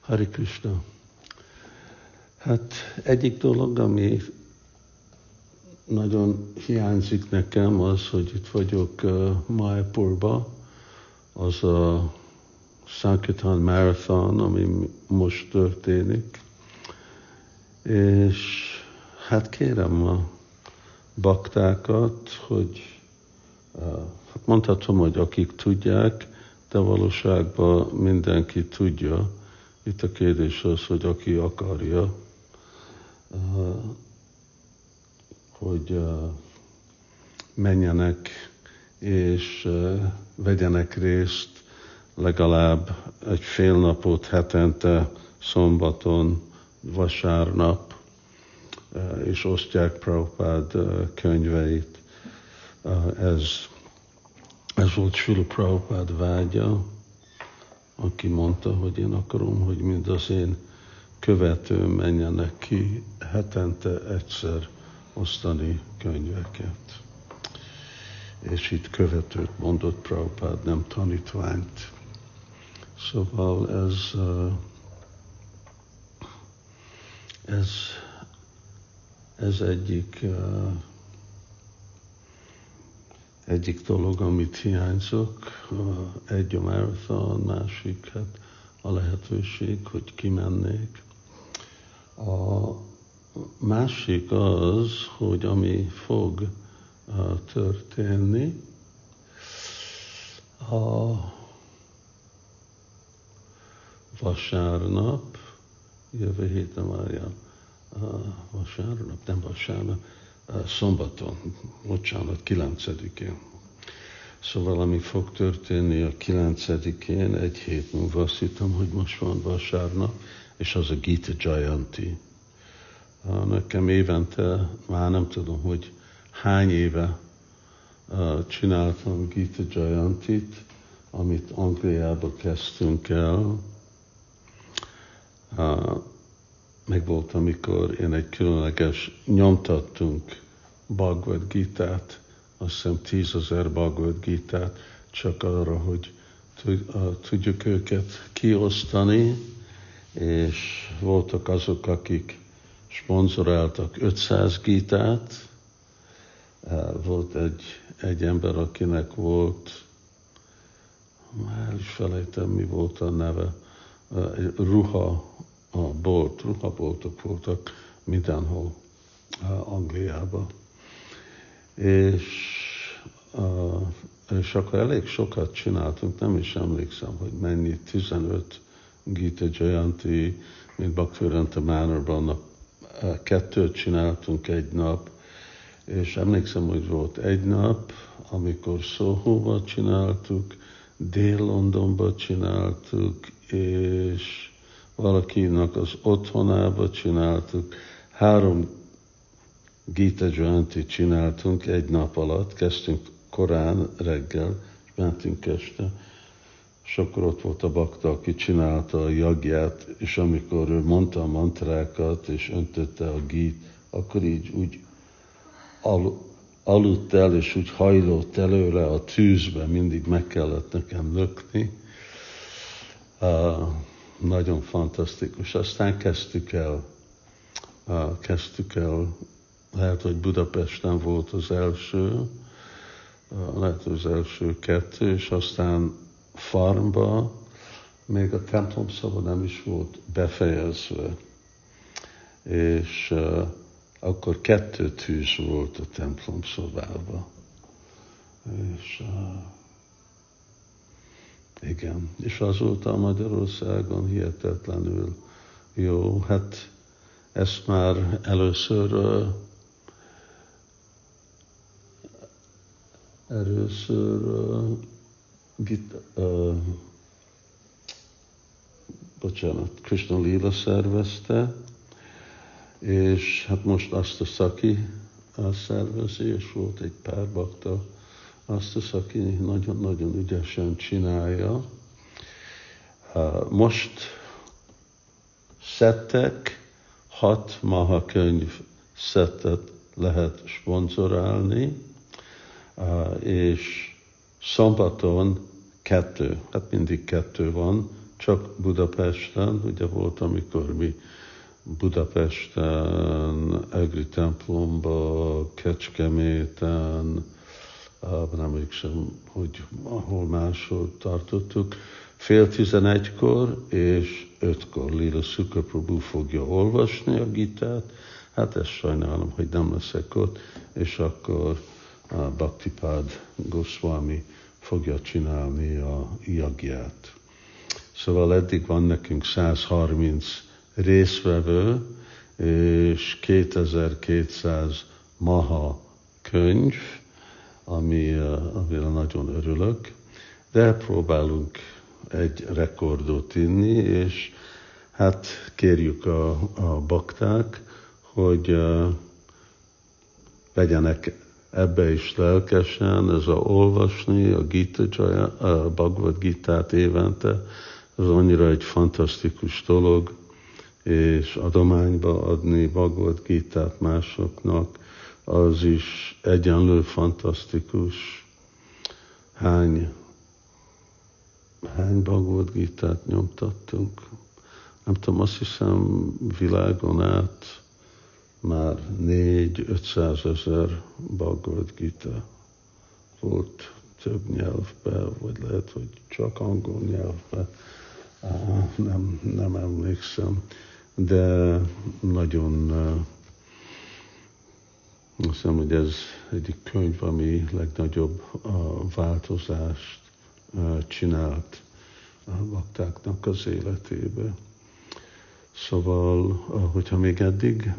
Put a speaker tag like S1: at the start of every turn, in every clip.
S1: Hari Krishna. Hát egyik dolog, ami nagyon hiányzik nekem, az, hogy itt vagyok uh, Mayapurba, az a Sankirtan Marathon, ami most történik. És hát kérem a baktákat, hogy uh, hát mondhatom, hogy akik tudják, de valóságban mindenki tudja. Itt a kérdés az, hogy aki akarja, hogy menjenek és vegyenek részt legalább egy fél napot hetente, szombaton, vasárnap, és osztják Prabhupád könyveit. Ez, ez volt Sula Prabhupád vágya, aki mondta, hogy én akarom, hogy mind az én követő menjenek ki hetente egyszer osztani könyveket. És itt követőt mondott Prabhupád, nem tanítványt. Szóval ez, ez, ez egyik, egyik dolog, amit hiányzok. Egy a marathon, másik hát a lehetőség, hogy kimennék. A másik az, hogy ami fog történni, a vasárnap, jövő héten várjál, vasárnap, nem vasárnap, szombaton, bocsánat, kilencedikén. Szóval ami fog történni a kilencedikén, egy hét múlva azt hittem, hogy most van vasárnap, és az a Gita Jayanti. Nekem évente, már nem tudom, hogy hány éve csináltam Gita Jayantit, amit Angliába kezdtünk el. Meg volt, amikor én egy különleges nyomtattunk Bhagavad Gita-t, azt hiszem tízezer Bhagavad Gita-t, csak arra, hogy tudjuk őket kiosztani, és voltak azok, akik sponzoráltak 500 gitát, volt egy, egy ember, akinek volt, már is felejtem, mi volt a neve, ruha a bolt, ruhaboltok voltak mindenhol Angliában. És, és akkor elég sokat csináltunk, nem is emlékszem, hogy mennyi, 15 Gita Jayanti, mint Bhaktivedanta Manorban, kettőt csináltunk egy nap, és emlékszem, hogy volt egy nap, amikor Szóhóba csináltuk, Dél-Londonba csináltuk, és valakinek az otthonába csináltuk. Három Gita Jayanti csináltunk egy nap alatt, kezdtünk korán reggel, és mentünk este és akkor ott volt a bakta, aki csinálta a jagját, és amikor ő mondta a mantrákat, és öntötte a gít, akkor így úgy al, aludt el, és úgy hajlott előre a tűzbe, mindig meg kellett nekem lökni. Uh, nagyon fantasztikus. Aztán kezdtük el, kezdtük el, lehet, hogy Budapesten volt az első, lehet, az első kettő, és aztán farmba még a templom szoba nem is volt befejezve, és akkor kettő tűz volt a templom szobába. És uh, igen, és azóta Magyarországon hihetetlenül jó. Hát ezt már először először uh, Gita, uh, bocsánat, Krishna Lila szervezte, és hát most azt a szaki szervezi, és volt egy pár bakta, azt a szaki nagyon-nagyon ügyesen csinálja. Most szettek, hat maha könyv szettet lehet sponsorálni, és szombaton kettő, hát mindig kettő van, csak Budapesten, ugye volt, amikor mi Budapesten, Egri templomba, Kecskeméten, nem emlékszem, hogy ahol máshol tartottuk, fél tizenegykor és ötkor Lila Szukaprabhu fogja olvasni a gitát, hát ezt sajnálom, hogy nem leszek ott, és akkor a Bhaktipád Goswami fogja csinálni a jagját. Szóval eddig van nekünk 130 részvevő, és 2200 maha könyv, ami, amire nagyon örülök, de próbálunk egy rekordot inni, és hát kérjük a, a bakták, hogy uh, vegyenek ebbe is lelkesen, ez a olvasni a Gita a Bhagavad Gita-t évente, ez annyira egy fantasztikus dolog, és adományba adni Bhagavad Gita-t másoknak, az is egyenlő fantasztikus. Hány, hány Bhagavad Gita-t nyomtattunk? Nem tudom, azt hiszem világon át már négy 500 ezer Bhagavad Gita volt több nyelvben, vagy lehet, hogy csak angol nyelvben, nem, nem emlékszem, de nagyon azt hiszem, hogy ez egyik könyv, ami legnagyobb változást csinált a baktáknak az életébe. Szóval, hogyha még eddig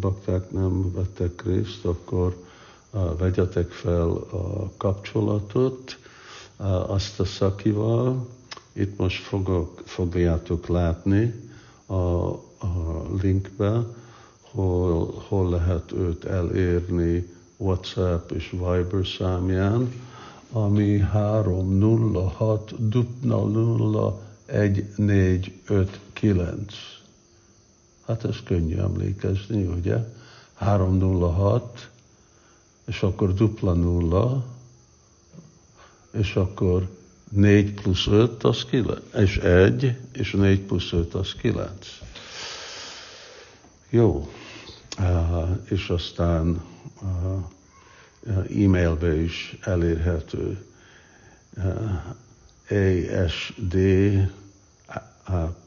S1: bakták nem vettek részt, akkor vegyetek fel a kapcsolatot azt a szakival. Itt most fogok, fogjátok látni a, a linkbe, hol, hol lehet őt elérni WhatsApp és Viber számján, ami 306 0 1459. Hát ez könnyű emlékezni, ugye? 306, és akkor dupla nulla, és akkor 4 plusz 5 az 9, és 1, és 4 plusz 5 az 9. Jó, és aztán uh, e-mailbe is elérhető. Uh, ASD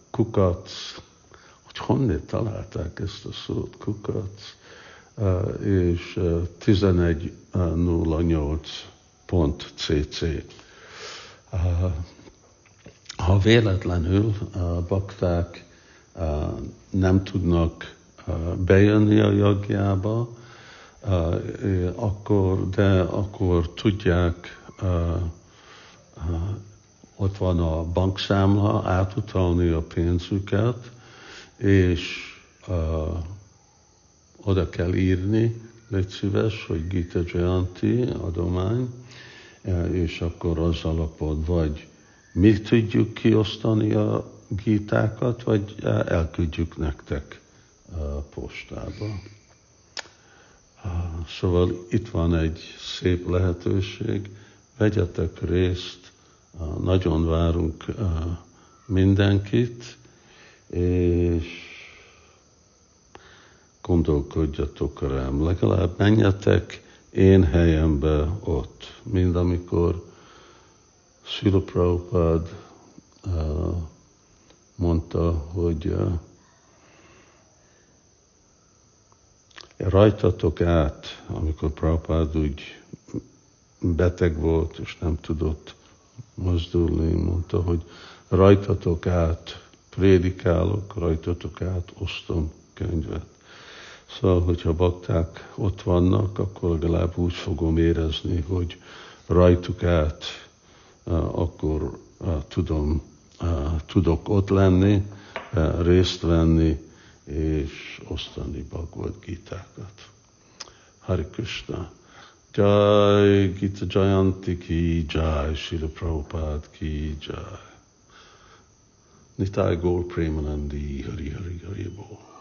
S1: kukac, hogy honnét találták ezt a szót, kukac, és 1108.cc. Ha véletlenül bakták nem tudnak bejönni a jagjába, akkor, de akkor tudják ott van a bankszámla, átutalni a pénzüket, és uh, oda kell írni, légy szíves, hogy Gita Jayanti adomány, és akkor az alapod vagy mi tudjuk kiosztani a gítákat, vagy elküldjük nektek postába. Szóval itt van egy szép lehetőség, vegyetek részt nagyon várunk mindenkit, és gondolkodjatok rám, legalább menjetek én helyembe ott, mind amikor Srila Prabhupád mondta, hogy rajtatok át, amikor Prabhupád úgy beteg volt, és nem tudott mozdulni, mondta, hogy rajtatok át prédikálok, rajtatok át osztom könyvet. Szóval, hogyha bakták ott vannak, akkor legalább úgy fogom érezni, hogy rajtuk át, akkor tudom, tudok ott lenni, részt venni, és osztani Bhagavad Gita-kat. Hari Krishna. Jai Gita Jayanti ki Jai, Srila Prabhupada ki Jai. Nitai Gaur Premanandi Hari Hari Hari Bol.